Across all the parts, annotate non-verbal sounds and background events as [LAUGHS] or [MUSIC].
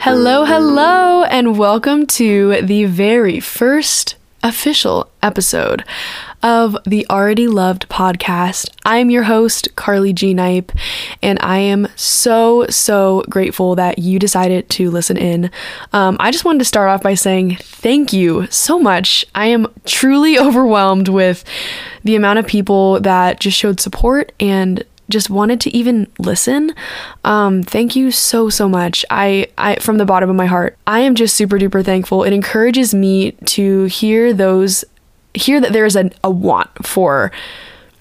Hello, hello, and welcome to the very first official episode of the Already Loved podcast. I'm your host, Carly G. Knipe, and I am so, so grateful that you decided to listen in. Um, I just wanted to start off by saying thank you so much. I am truly [LAUGHS] overwhelmed with the amount of people that just showed support and just wanted to even listen um, thank you so so much I, I from the bottom of my heart i am just super duper thankful it encourages me to hear those hear that there's a, a want for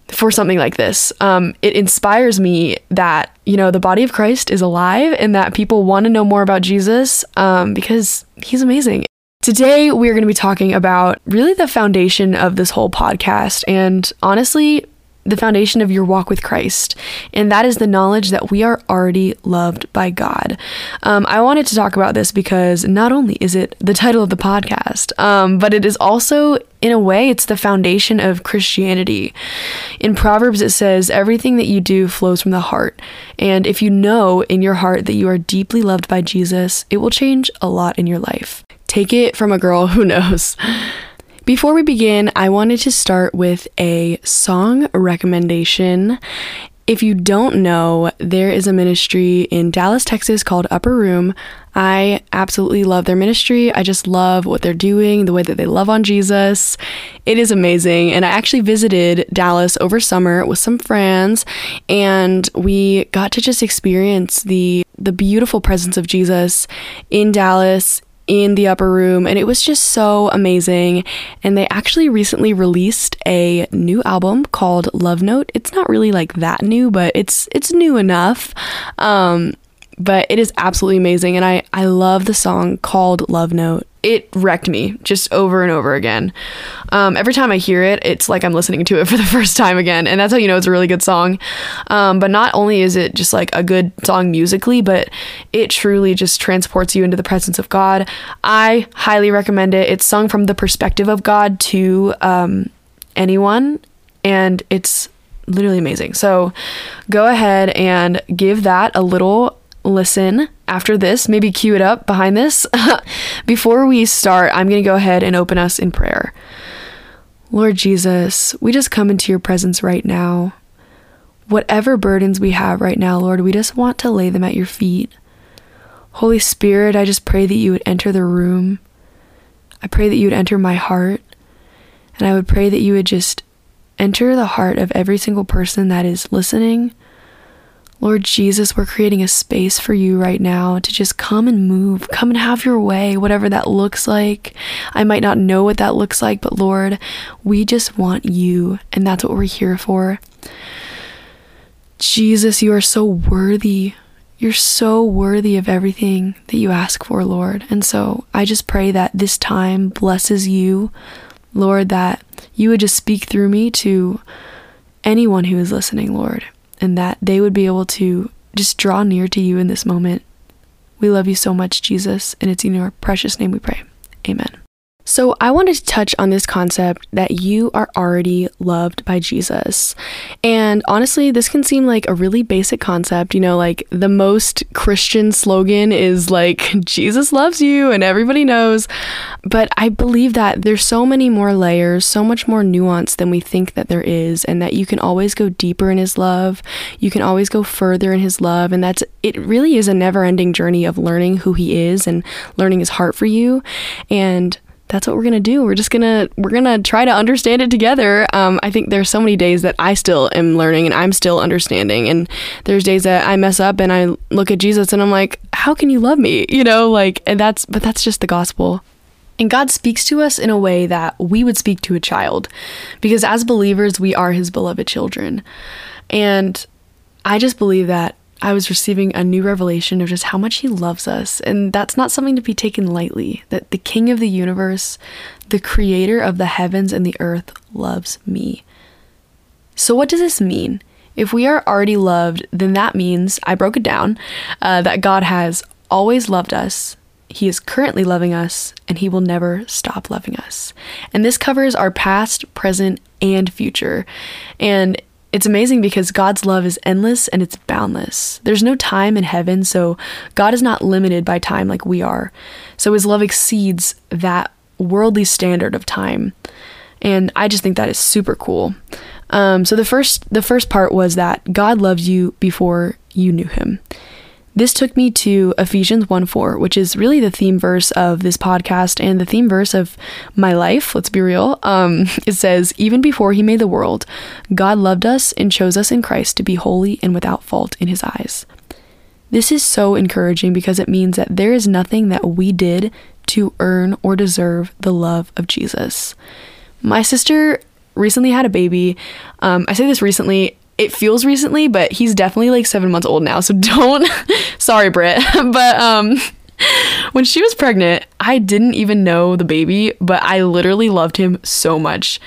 for something like this um, it inspires me that you know the body of christ is alive and that people want to know more about jesus um, because he's amazing Today, we're going to be talking about really the foundation of this whole podcast. And honestly, the foundation of your walk with Christ, and that is the knowledge that we are already loved by God. Um, I wanted to talk about this because not only is it the title of the podcast, um, but it is also, in a way, it's the foundation of Christianity. In Proverbs, it says, Everything that you do flows from the heart. And if you know in your heart that you are deeply loved by Jesus, it will change a lot in your life. Take it from a girl who knows. [LAUGHS] Before we begin, I wanted to start with a song recommendation. If you don't know, there is a ministry in Dallas, Texas called Upper Room. I absolutely love their ministry. I just love what they're doing, the way that they love on Jesus. It is amazing. And I actually visited Dallas over summer with some friends and we got to just experience the the beautiful presence of Jesus in Dallas in the upper room and it was just so amazing. And they actually recently released a new album called love note. It's not really like that new but it's it's new enough. Um but it is absolutely amazing and i i love the song called love note it wrecked me just over and over again. Um, every time I hear it, it's like I'm listening to it [LAUGHS] for the first time again, and that's how you know it's a really good song. Um, but not only is it just like a good song musically, but it truly just transports you into the presence of God. I highly recommend it. It's sung from the perspective of God to um, anyone, and it's literally amazing. So go ahead and give that a little listen after this, maybe cue it up behind this. [LAUGHS] Before we start, I'm going to go ahead and open us in prayer. Lord Jesus, we just come into your presence right now. Whatever burdens we have right now, Lord, we just want to lay them at your feet. Holy Spirit, I just pray that you would enter the room. I pray that you would enter my heart. And I would pray that you would just enter the heart of every single person that is listening Lord Jesus, we're creating a space for you right now to just come and move, come and have your way, whatever that looks like. I might not know what that looks like, but Lord, we just want you, and that's what we're here for. Jesus, you are so worthy. You're so worthy of everything that you ask for, Lord. And so I just pray that this time blesses you, Lord, that you would just speak through me to anyone who is listening, Lord and that they would be able to just draw near to you in this moment. We love you so much, Jesus, and it's in your precious name we pray. Amen. So, I wanted to touch on this concept that you are already loved by Jesus. And honestly, this can seem like a really basic concept. You know, like the most Christian slogan is like, Jesus loves you, and everybody knows. But I believe that there's so many more layers, so much more nuance than we think that there is, and that you can always go deeper in His love. You can always go further in His love. And that's, it really is a never ending journey of learning who He is and learning His heart for you. And that's what we're gonna do. We're just gonna we're gonna try to understand it together. Um, I think there's so many days that I still am learning and I'm still understanding, and there's days that I mess up and I look at Jesus and I'm like, how can you love me? You know, like, and that's but that's just the gospel. And God speaks to us in a way that we would speak to a child, because as believers we are His beloved children, and I just believe that I was receiving a new revelation of just how much He loves us. And that's not something to be taken lightly. That the King of the universe, the creator of the heavens and the earth, loves me. So, what does this mean? If we are already loved, then that means, I broke it down, uh, that God has always loved us He is currently loving us, and He will never stop loving us. And this covers our past, present, and future. And it's amazing because God's love is endless and it's boundless. There's no time in heaven, so God is not limited by time like we are. So his love exceeds that worldly standard of time. And I just think that is super cool. Um, so the first the first part was that God loves you before you knew him. This took me to Ephesians 1 4, which is really the theme verse of this podcast and the theme verse of my life. Let's be real. Um, [LAUGHS] it says, Even before he made the world, God loved us and chose us in Christ to be holy and without fault in his eyes. This is so encouraging because it means that there is nothing that we did to earn or deserve the love of Jesus. My sister recently had a baby. Um, I say this recently it feels recently, but he's definitely like seven months old now. So [LAUGHS] don't, sorry, Britt. [LAUGHS] but um, when she was pregnant, I didn't even know the baby, but I literally loved him so much.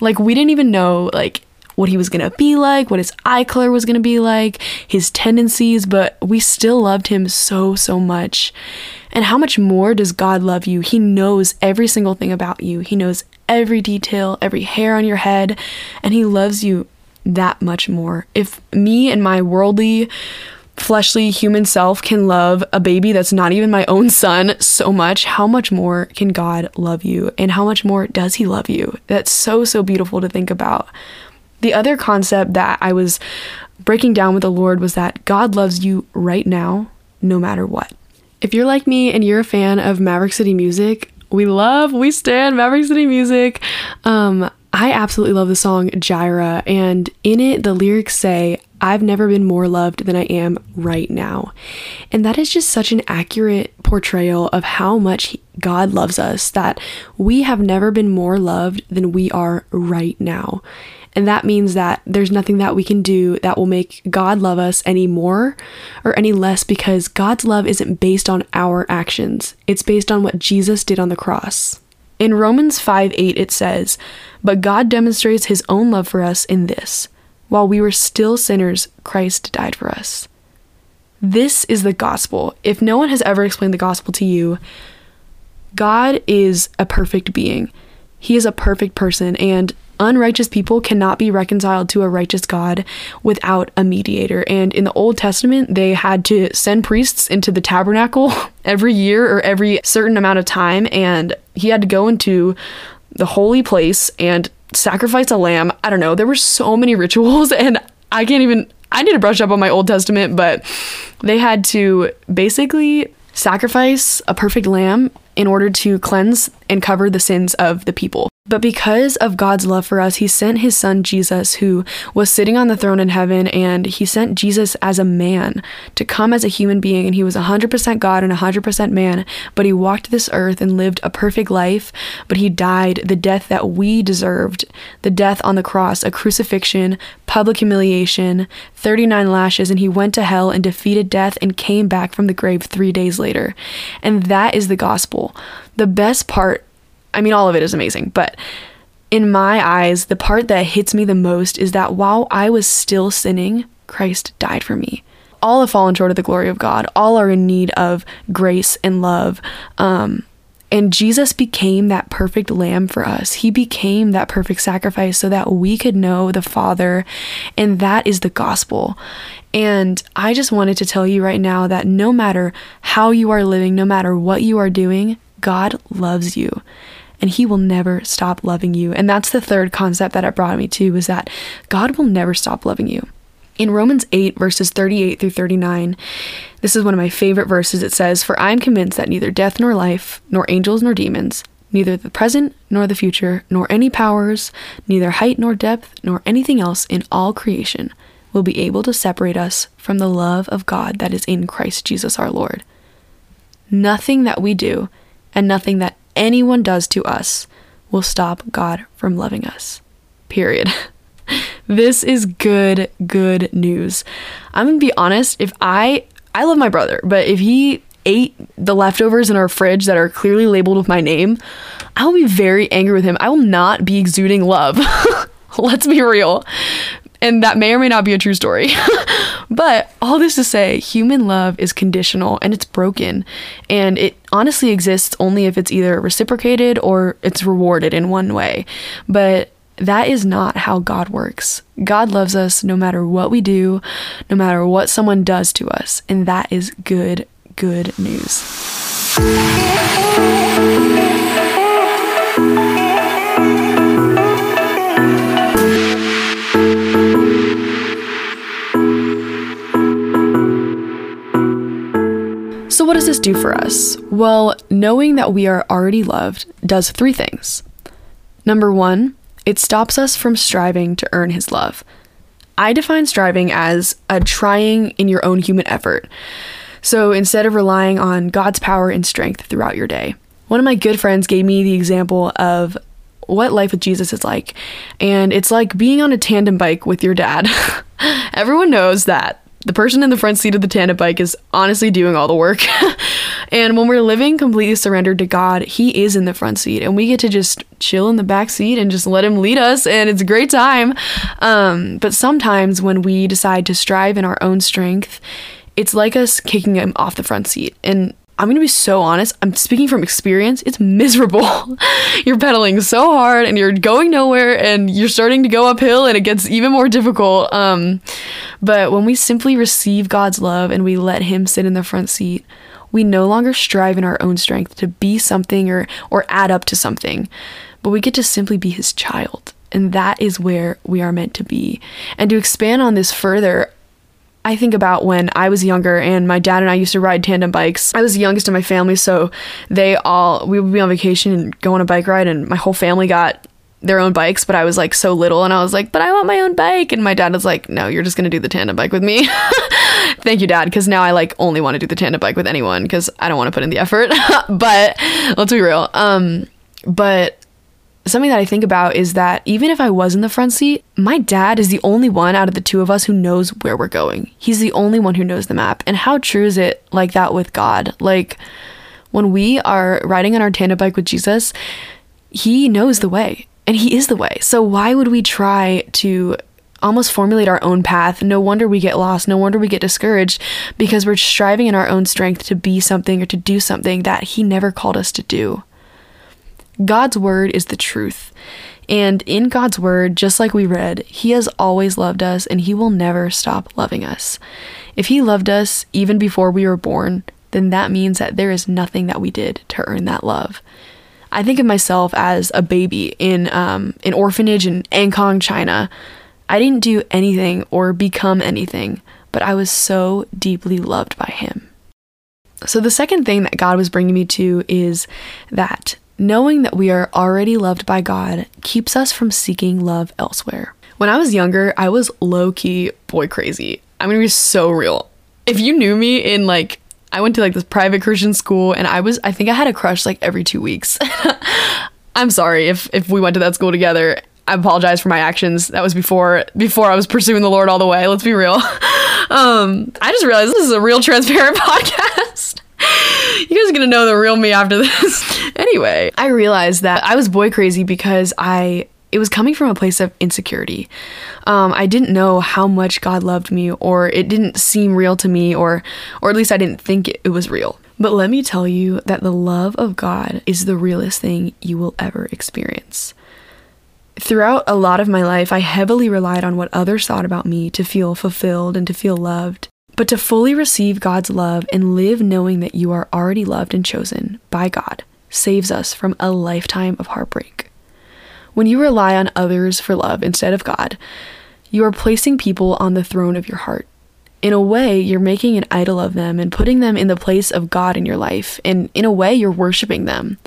Like we didn't even know like what he was gonna be like, what his eye color was gonna be like, his tendencies, but we still loved him so, so much. And how much more does God love you? He knows every single thing about you. He knows every detail, every hair on your head, and He loves you that much more. If me and my worldly, fleshly human self can love a baby that's not even my own son so much, how much more can God love you? And how much more does He love you? That's so, so beautiful to think about. The other concept that I was breaking down with the Lord was that God loves you right now, no matter what. If you're like me and you're a fan of Maverick City music, we love, we stand Maverick City music. Um, I absolutely love the song Jireh, and in it, the lyrics say, I've never been more loved than I am right now. And that is just such an accurate portrayal of how much God loves us that we have never been more loved than we are right now. And that means that there's nothing that we can do that will make God love us any more or any less because God's love isn't based on our actions, it's based on what Jesus did on the cross. In Romans 5 8, it says, But God demonstrates his own love for us in this while we were still sinners, Christ died for us. This is the gospel. If no one has ever explained the gospel to you, God is a perfect being. He is a perfect person, and unrighteous people cannot be reconciled to a righteous God without a mediator. And in the Old Testament, they had to send priests into the tabernacle [LAUGHS] every year or every certain amount of time, and he had to go into the holy place and sacrifice a lamb. I don't know. There were so many [LAUGHS] rituals, and I can't even. I need to brush up on my Old Testament, but they had to basically sacrifice a perfect lamb in order to cleanse and cover the sins of the people. But because of God's love for us, He sent His Son Jesus, who was sitting on the throne in heaven, and He sent Jesus as a man to come as a human being. And He was 100% God and 100% man, but He walked this earth and lived a perfect life. But He died the death that we deserved the death on the cross, a crucifixion, public humiliation, 39 lashes, and He went to hell and defeated death and came back from the grave three days later. And that is the gospel. The best part I mean, all of it is amazing, but in my eyes, the part that hits me the most is that while I was still sinning, Christ died for me. All have fallen short of the glory of God. All are in need of grace and love. Um, and Jesus became that perfect lamb for us. He became that perfect sacrifice so that we could know the Father. And that is the gospel. And I just wanted to tell you right now that no matter how you are living, no matter what you are doing, God loves you and he will never stop loving you. And that's the third concept that it brought me to is that God will never stop loving you. In Romans 8, verses 38 through 39, this is one of my favorite verses. It says, For I am convinced that neither death nor life, nor angels nor demons, neither the present nor the future, nor any powers, neither height nor depth, nor anything else in all creation will be able to separate us from the love of God that is in Christ Jesus our Lord. Nothing that we do and nothing that anyone does to us will stop God from loving us. Period. [LAUGHS] this is good, good news. I'm gonna be honest, if I I love my brother, but if he ate the leftovers in our fridge that are clearly labeled with my name, I will be very angry with him. I will not be exuding love. [LAUGHS] Let's be real. And that may or may not be a true story. [LAUGHS] but all this to say, human love is conditional and it's broken. And it honestly exists only if it's either reciprocated or it's rewarded in one way. But that is not how God works. God loves us no matter what we do, no matter what someone does to us. And that is good, good news. What does this do for us? Well, knowing that we are already loved does three things. Number one, it stops us from striving to earn His love. I define striving as a trying in your own human effort. So instead of relying on God's power and strength throughout your day, one of my good friends gave me the example of what life with Jesus is like. And it's like being on a tandem bike with your dad. [LAUGHS] Everyone knows that the person in the front seat of the tandem bike is honestly doing all the work. [LAUGHS] and when we're living completely surrendered to God, He is in the front seat, and we get to just chill in the back seat and just let Him lead us, and it's a great time. Um, but sometimes when we decide to strive in our own strength, it's like us kicking Him off the front seat. And I'm to be so honest, I'm speaking from experience. It's miserable. [LAUGHS] you're pedaling so hard and you're going nowhere and you're starting to go uphill and it gets even more difficult. Um, but when we simply receive God's love and we let Him sit in the front seat, we no longer strive in our own strength to be something or, or add up to something, but we get to simply be His child. And that is where we are meant to be. And to expand on this further, I think about when I was younger and my dad and I used to ride tandem bikes. I was the youngest in my family, so they all, we would be on vacation and go on a bike ride, and my whole family got their own bikes, but I was like so little and I was like, but I want my own bike. And my dad was like, no, you're just going to do the tandem bike with me. [LAUGHS] Thank you, dad. Cause now I like only want to do the tandem bike with anyone because I don't want to put in the effort. [LAUGHS] but let's be real. Um, but something that I think about is that even if I was in the front seat, my dad is the only one out of the two of us who knows where we're going. He's the only one who knows the map. And how true is it like that with God? Like when we are riding on our tandem bike with Jesus, he knows the way and he is the way. So why would we try to almost formulate our own path? No wonder we get lost. No wonder we get discouraged because we're striving in our own strength to be something or to do something that he never called us to do. God's word is the truth. And in God's word, just like we read, He has always loved us and He will never stop loving us. If He loved us even before we were born, then that means that there is nothing that we did to earn that love. I think of myself as a baby in um, an orphanage in Ankang, China. I didn't do anything or become anything, but I was so deeply loved by Him. So, the second thing that God was bringing me to is that Knowing that we are already loved by God keeps us from seeking love elsewhere. When I was younger, I was low key boy crazy. I'm gonna be so real. If you knew me in like, I went to like this private Christian school and I was, I think I had a crush like every two weeks. [LAUGHS] I'm sorry if, if we went to that school together. I apologize for my actions. That was before before I was pursuing the Lord all the way. Let's be real. [LAUGHS] Um, I just realized this is a real transparent [LAUGHS] podcast. you guys are gonna know the real me after this. Anyway, I realized that I was boy crazy because I it was coming from a place of insecurity. Um, I didn't know how much God loved me, or it didn't seem real to me, or or at least I didn't think it, it was real. But let me tell you that the love of God is the realest thing you will ever experience. Throughout a lot of my life, I heavily relied on what others thought about me to feel fulfilled and to feel loved. But to fully receive God's love and live knowing that you are already loved and chosen by God saves us from a lifetime of heartbreak. When you rely on others for love instead of God, you are placing people on the throne of your heart. In a way, you're making an idol of them and putting them in the place of God in your life, and in a way, you're worshiping them.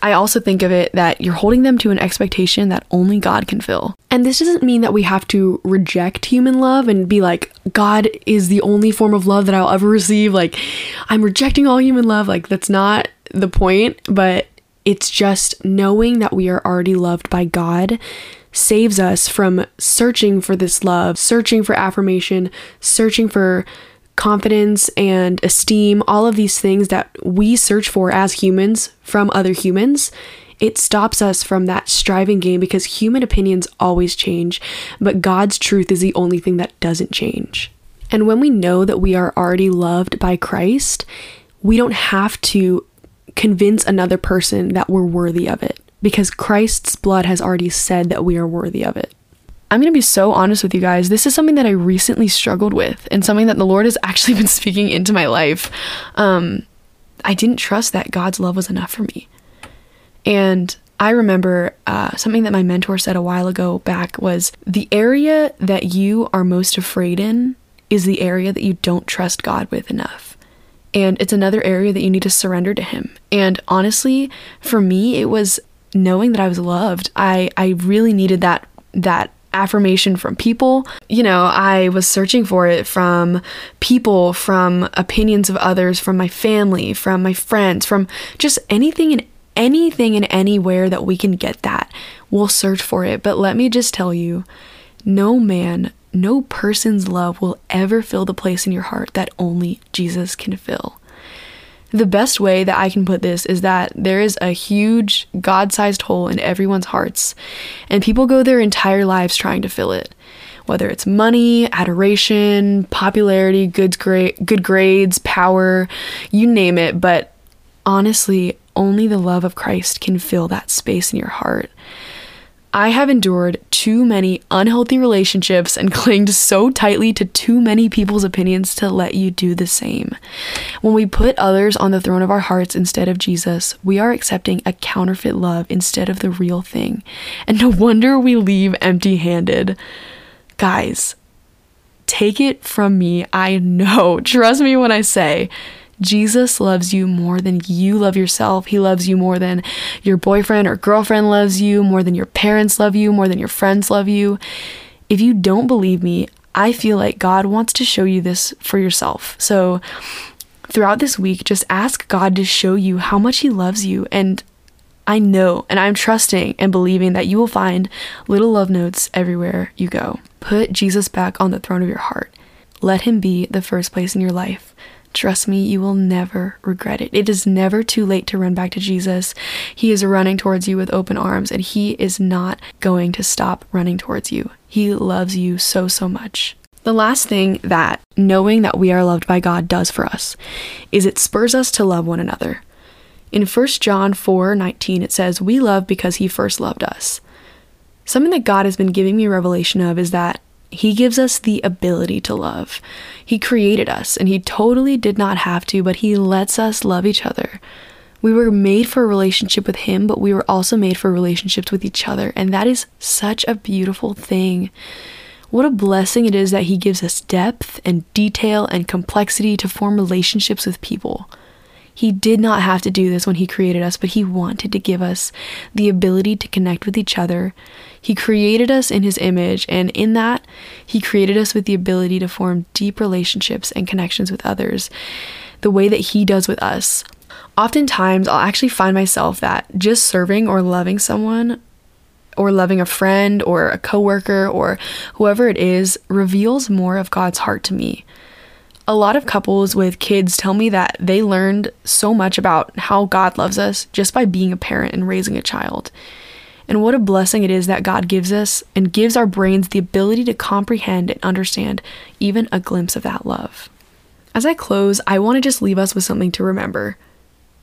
I also think of it that you're holding them to an expectation that only God can fill. And this doesn't mean that we have to reject human love and be like, God is the only form of love that I'll ever receive. Like, I'm rejecting all human love. Like, that's not the point, but it's just knowing that we are already loved by God saves us from searching for this love, searching for affirmation, searching for confidence and esteem, all of these things that we search for as humans from other humans. It stops us from that striving game because human opinions always change, but God's truth is the only thing that doesn't change. And when we know that we are already loved by Christ, we don't have to convince another person that we're worthy of it because Christ's blood has already said that we are worthy of it. I'm going to be so honest with you guys. This is something that I recently struggled with and something that the Lord has [LAUGHS] actually been speaking into my life. Um, I didn't trust that God's love was enough for me. And I remember uh, something that my mentor said a while ago back was the area that you are most afraid in is the area that you don't trust God with enough. And it's another area that you need to surrender to Him. And honestly, for me, it was knowing that I was loved. I, I really needed that that affirmation from people. You know, I was searching for it from people, from opinions of others, from my family, from my friends, from just anything and anything and anywhere that we can get that. We'll search for it. But let me just tell you, no man, no person's love will ever fill the place in your heart that only Jesus can fill. The best way that I can put this is that there is a huge God sized hole in everyone's hearts, and people go their entire lives trying to fill it. Whether it's money, adoration, popularity, good, gra- good grades, power, you name it, but honestly, only the love of Christ can fill that space in your heart. I have endured too many unhealthy relationships and [LAUGHS] clinged so tightly to too many people's opinions to let you do the same. When we put others on the throne of our hearts instead of Jesus, we are accepting a counterfeit love instead of the real thing. And no [LAUGHS] wonder we leave empty handed. Guys, take it from me. I know. [LAUGHS] Trust me when I say Jesus loves you more than you love yourself. He loves you more than your boyfriend or girlfriend loves you, more than your parents love you, more than your friends love you. If you don't believe me, I feel like God wants to show you this for yourself. So, throughout this week, just ask God to show you how much He loves you. And I know and I'm trusting and believing that you will find little love notes everywhere you go. Put Jesus back on the throne of your heart. Let Him be the first place in your life. Trust me, you will never regret it. It is never too late to run back to Jesus. He is running towards you with open arms, and He is not going to stop running towards you. He loves you so, so much. The last thing that knowing that we are loved by God does for us is it spurs us to love one another. In 1 John 4 19, it says, We love because He first loved us. Something that God has been giving me revelation of is that he gives us the ability to love. He created us, and He totally did not have to, but He lets us love each other. We were made for a relationship with Him, but we were also made for relationships with each other, and that is such a beautiful thing. What a blessing it is that He gives us depth and detail and complexity to form relationships with people. He did not have to do this when He created us, but He wanted to give us the ability to connect with each other. He created us in His image, and in that, He created us with the ability to form deep relationships and connections with others, the way that He does with us. Oftentimes, I'll actually find myself that just serving or loving someone or loving a friend or a coworker or whoever it is reveals more of God's heart to me a lot of couples with kids tell me that they learned so much about how God loves us just by being a parent and raising a child. And what a blessing it is that God gives us and gives our brains the ability to comprehend and understand even a glimpse of that love. As I close, I want to just leave us with something to remember.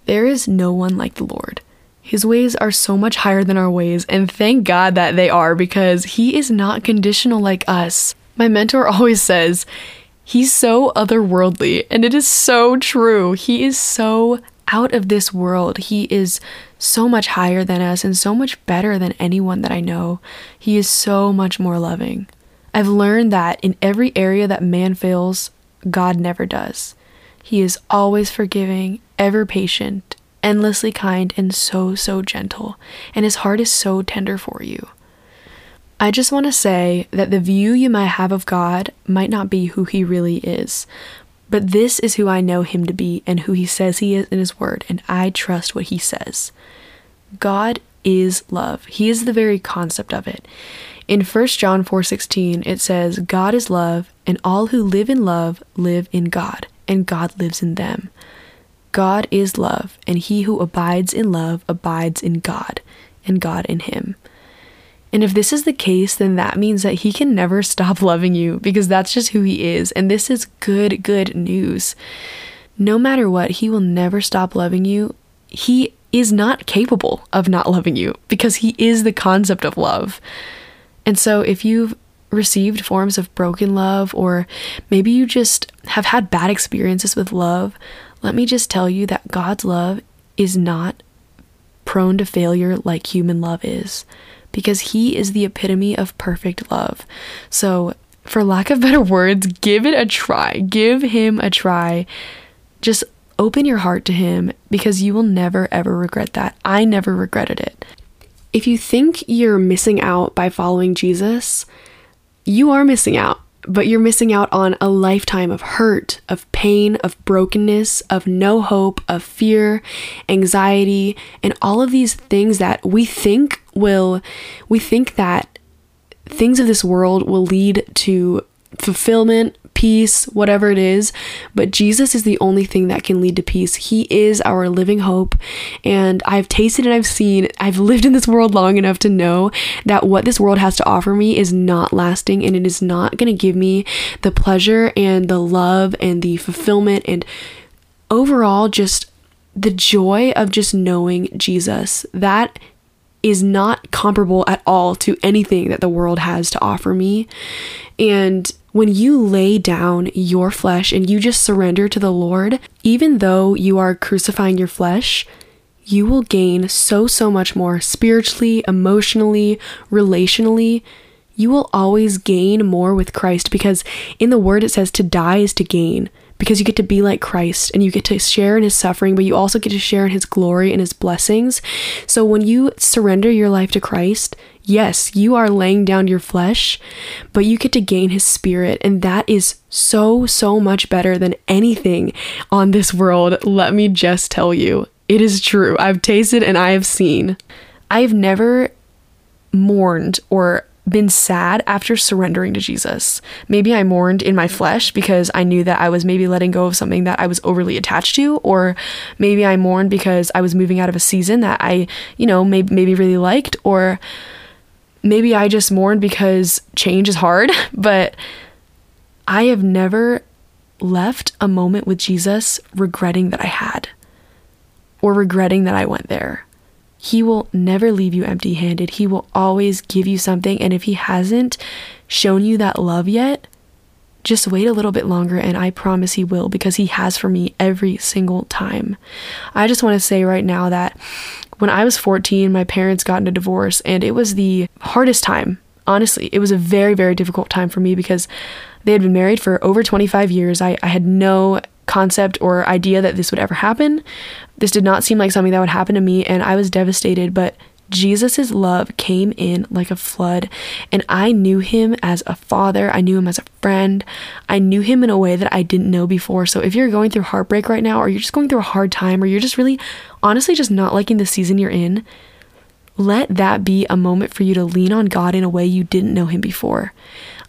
There is no one like the Lord. His ways are so much higher than our ways, and thank God that they are because He is not conditional like us. My mentor [LAUGHS] always says, He's so otherworldly, and it is so true. He is so out of this world. He is so much higher than us and so much better than anyone that I know. He is so much more loving. I've learned that in every area that man fails, God never does. He is always forgiving, ever patient, endlessly kind, and so, so gentle, and his heart is so tender for you. I just want to say that the view you might have of God might not be who He really is, but this is who I know Him to be and who He says He is in His Word, and I trust what He says. God is love. He is the very concept of it. In 1 John 4:16 it says God is love and all who live in love live in God and God lives in them. God is love, and he who abides in love abides in God, and God in him. And if this is the case, then that means that he can never stop [LAUGHS] loving you because that's just who he is. And this is good, good news. No matter what, he will never stop loving you. He is not capable of not loving you because he is the concept of love. And so if you've received forms of broken love, or maybe you just have had bad experiences with love, let me just tell you that God's love is not prone to failure like human love is, because He is the epitome of perfect love. So, for lack of better words, give it a try. Give Him a try. Just open your heart to Him because you will never ever regret that. I never regretted it. If you think you're missing out by following Jesus, you are missing out, but you're missing out on a lifetime of hurt, of pain, of brokenness, of no hope, of fear, anxiety, and all of these things that we think will, we think that things of this world will lead to fulfillment, peace, whatever it is. But Jesus is the only thing that can lead to peace. He is our living hope. And I've tasted and I've seen, I've lived in this world long enough to know that what this world has to offer me is not lasting and it is not going to give me the pleasure and the love and the fulfillment and overall just the joy of just knowing Jesus. That is not comparable at all to anything that the world has to offer me. And when you lay down your flesh and you just surrender to the Lord, even though you are crucifying your flesh, you will gain so, so much more spiritually, emotionally, relationally. You will always gain more with Christ because in the word it says to die is to gain because you get to be like Christ and you get to share in his suffering, but you also get to share in his glory and his blessings. So when you surrender your life to Christ, Yes, you are laying down your flesh, but you get to gain his spirit, and that is so, so much better than anything on this world. Let me just tell you, it is true. I've tasted and I have seen. I've never mourned or been sad after surrendering to Jesus. Maybe I mourned in my flesh because I knew that I was maybe letting go of something that I was overly attached to, or maybe I mourned because I was moving out of a season that I, you know, maybe, maybe really liked, or maybe I just mourned because change is hard, [LAUGHS] but I have never left a moment with Jesus regretting that I had or regretting that I went there. He will never leave you empty handed. He will always give you something. And if He hasn't shown you that love yet, just wait a little bit longer and I promise He will because He has for me every single time. I just want to say right now that when I was 14, my parents got in a divorce, and it was the hardest time. Honestly, it was a very, very difficult time for me because they had been married for over 25 years. I, I had no concept or idea that this would ever happen. This did not seem like something that would happen to me, and I was devastated. But Jesus' love came in like a flood, and I knew him as a father. I knew him as a friend. I knew him in a way that I didn't know before. So if you're going through heartbreak right now, or you're just going through a hard time, or you're just really honestly just not liking the season you're in, let that be a moment for you to lean on God in a way you didn't know him before.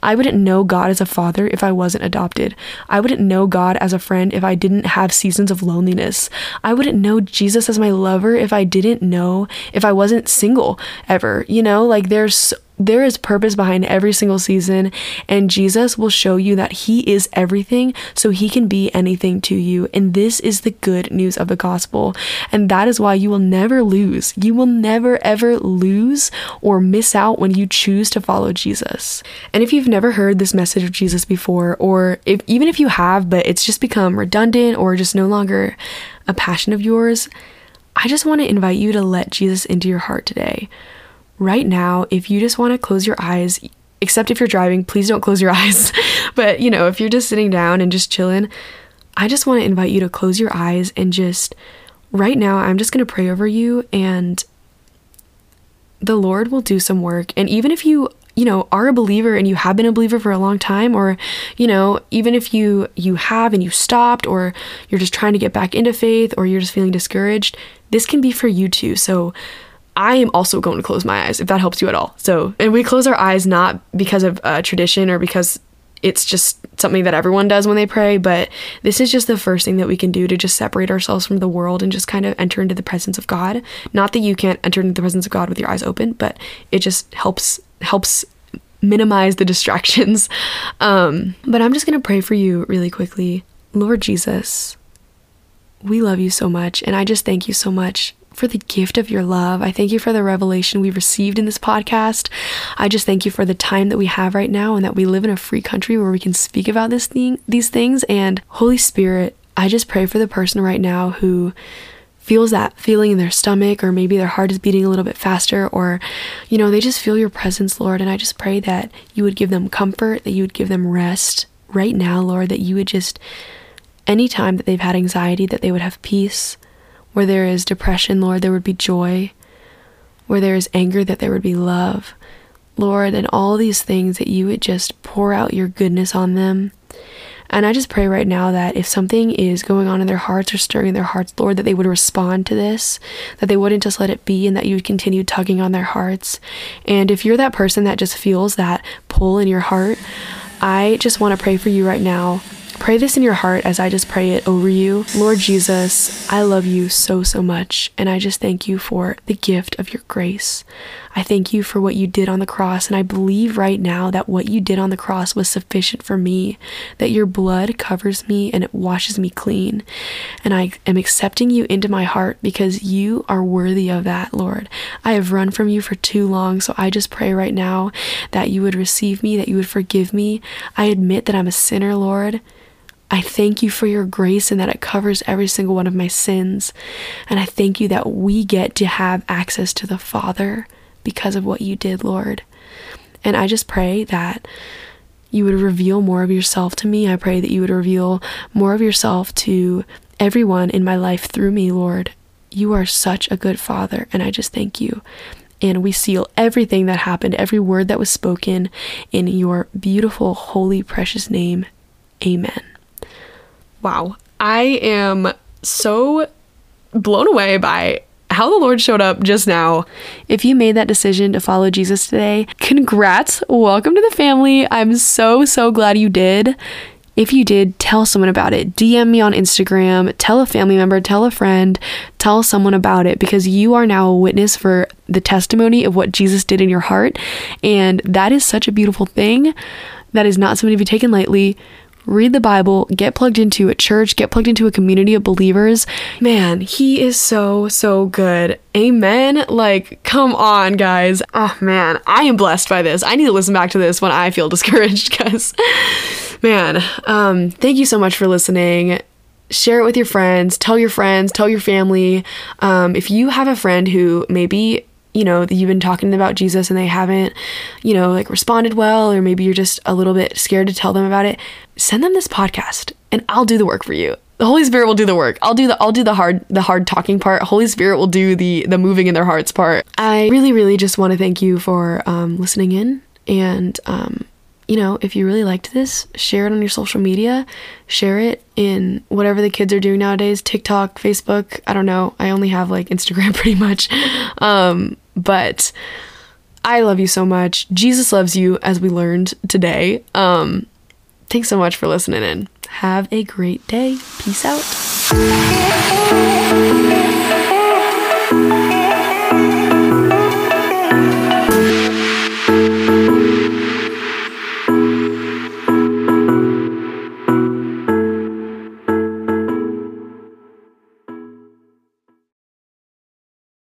I wouldn't know God as a father if I wasn't adopted. I wouldn't know God as a friend if I didn't have seasons of loneliness. I wouldn't know Jesus as my lover if I didn't know if I wasn't single ever. You know, like there's there is purpose behind every single season, and Jesus will show you that He is everything, so He can be anything to you. And this is the good news of the gospel. And that is why you will never lose. You will never, ever lose or miss out when you choose to follow Jesus. And if you've never heard this message of Jesus before, or if even if you have, but it's just become redundant or just no longer a passion of yours, I just want to invite you to let Jesus into your heart today right now, if you just want to close your eyes, except if you're driving, please don't close your [LAUGHS] eyes. but, you know, if you're just sitting down and just chilling, I just want to invite you to close your eyes and just right now, I'm just going to pray over you and the Lord will do some work. And even if you you know are a believer and you have been a believer for a long time or you know even if you you have and you stopped or you're just trying to get back into faith or you're just feeling discouraged this can be for you too so I am also going to close my eyes if that helps you at all. So, and we close our eyes not because of uh, tradition or because it's just something that everyone does when they pray, but this is just the first thing that we can do to just separate ourselves from the world and just kind of enter into the presence of God. Not that you can't enter into the presence of God with your eyes open, but it just helps helps minimize the distractions. [LAUGHS] Um, but I'm just going to pray for you really quickly. Lord Jesus, we love you so much, and I just thank you so much for the gift of your love. I thank you for the revelation we received in this podcast. I just thank you for the time that we have right now and that we live in a free country where we can speak about this thing, these things. And Holy Spirit, I just pray for the person right now who feels that feeling in their stomach or maybe their heart is beating a little bit faster or you know they just feel your presence lord and i just pray that you would give them comfort that you would give them rest right now lord that you would just anytime that they've had anxiety that they would have peace where there is depression, Lord, there would be joy. Where there is anger, that there would be love. Lord, and all these things that you would just pour out your goodness on them. And I just pray right now that if something is going on in their hearts or stirring in their hearts, Lord, that they would respond to this, that they wouldn't just let it be, and that you would continue tugging on their hearts. And if you're that person that just feels that pull in your heart, I just want to pray for you right now Pray this in your heart as I just pray it over you. Lord Jesus, I love you so, so much, and I just thank you for the gift of your grace. I thank you for what you did on the cross, and I believe right now that what you did on the cross was sufficient for me, that your blood covers me and it washes me clean. And I am accepting you into my heart because you are worthy of that, Lord. I have run from you for too long, so I just pray right now that you would receive me, that you would forgive me. I admit that I'm a sinner, Lord. I thank you for your grace and that it covers every single one of my sins. And I thank you that we get to have access to the Father because of what you did, Lord. And I just pray that you would reveal more of yourself to me. I pray that you would reveal more of yourself to everyone in my life through me, Lord. You are such a good Father, and I just thank you. And we seal everything that happened, every word that was spoken in your beautiful, holy, precious name. Amen. Wow. I am so blown away by how the Lord showed up just now. If you made that decision to follow Jesus today, congrats. Welcome to the family. I'm so, so glad you did. If you did, tell someone about it. DM me on Instagram, tell a family member, tell a friend, tell someone about it because you are now a witness for the testimony of what Jesus did in your heart. And that is such a beautiful thing. That is not something to be taken lightly read the Bible, get plugged into a church, get plugged into a community of believers. Man, he is so, so good. Amen. Like, come on, guys. Oh, man, I am blessed by this. I need to listen back to this when I feel [LAUGHS] discouraged because, man, um, thank you so much for listening share it with your friends tell your friends tell your family um, if you have a friend who maybe you know, you've been talking about Jesus and they haven't, you know, like responded well, or maybe you're just a little bit scared to tell them about it, send them this podcast and I'll do the work for you. The Holy Spirit will do the work. I'll do the I'll do the hard the hard talking part. Holy Spirit will do the the moving in their hearts part. I really really just want to thank you for um, listening in and um, you know, if you really liked this, share it on your social media, share it in whatever the kids are doing nowadays TikTok, Facebook. I don't know. I only have like Instagram [LAUGHS] pretty much. Um, but I love you so much. Jesus loves you, as we learned today. Um, thanks so much for listening in. Have a great day. Peace out.